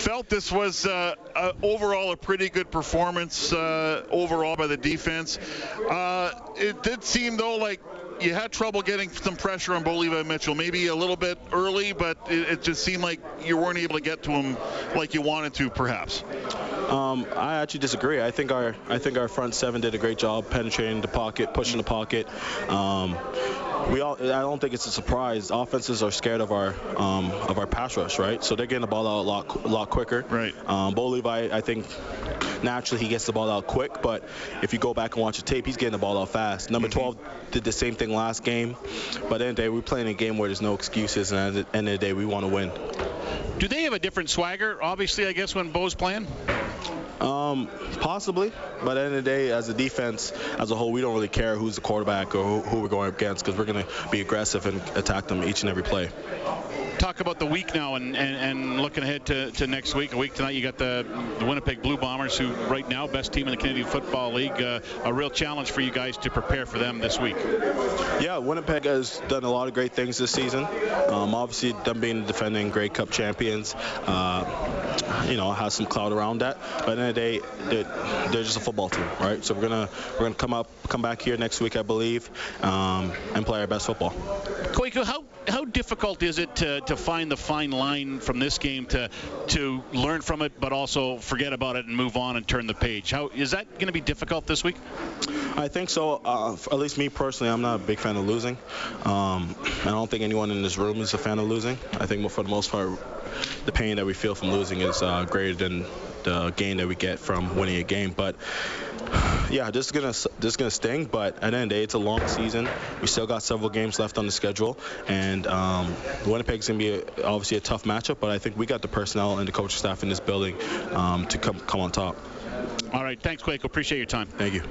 felt this was uh, overall a pretty good performance uh, overall by the defense. Uh, it did seem though like you had trouble getting some pressure on Bo Levi Mitchell, maybe a little bit early, but it, it, just seemed like you weren't able to get to him like you wanted to, perhaps. Um, I actually disagree. I think our I think our front seven did a great job penetrating the pocket, pushing the pocket. Um, we all, I don't think it's a surprise. Offenses are scared of our um, of our pass rush, right? So they're getting the ball out a lot, a lot quicker. Right. Um, Bo Levi, I think naturally he gets the ball out quick, but if you go back and watch the tape, he's getting the ball out fast. Number mm-hmm. 12 did the same thing last game, but at the end of the day, we're playing a game where there's no excuses, and at the end of the day, we want to win. Do they have a different swagger? Obviously, I guess when Bo's playing. Um, possibly, but at the end of the day, as a defense as a whole, we don't really care who's the quarterback or who, who we're going against because we're going to be aggressive and attack them each and every play talk about the week now and, and, and looking ahead to, to next week. A week tonight, you got the, the Winnipeg Blue Bombers, who right now best team in the Canadian Football League. Uh, a real challenge for you guys to prepare for them this week. Yeah, Winnipeg has done a lot of great things this season. Um, obviously, them being defending Grey Cup champions, uh, you know, has some cloud around that. But at the of the day, they're, they're, just a football team, right? So we're gonna we're gonna come up, come back here next week, I believe, um, and play our best football. Kwaku, how how difficult is it to, to find the fine line from this game to to learn from it, but also forget about it and move on and turn the page? How is that going to be difficult this week? I think so. Uh, at least me personally, I'm not a big fan of losing. Um, I don't think anyone in this room is a fan of losing. I think for the most part, the pain that we feel from losing is uh, greater than the gain that we get from winning a game. But yeah, this is gonna this is gonna sting. But at the end of the day, it's a long season. We still got several games left on the schedule, and um, Winnipeg's gonna be a, obviously a tough matchup. But I think we got the personnel and the coaching staff in this building um, to come come on top. All right, thanks, Quake. Appreciate your time. Thank you.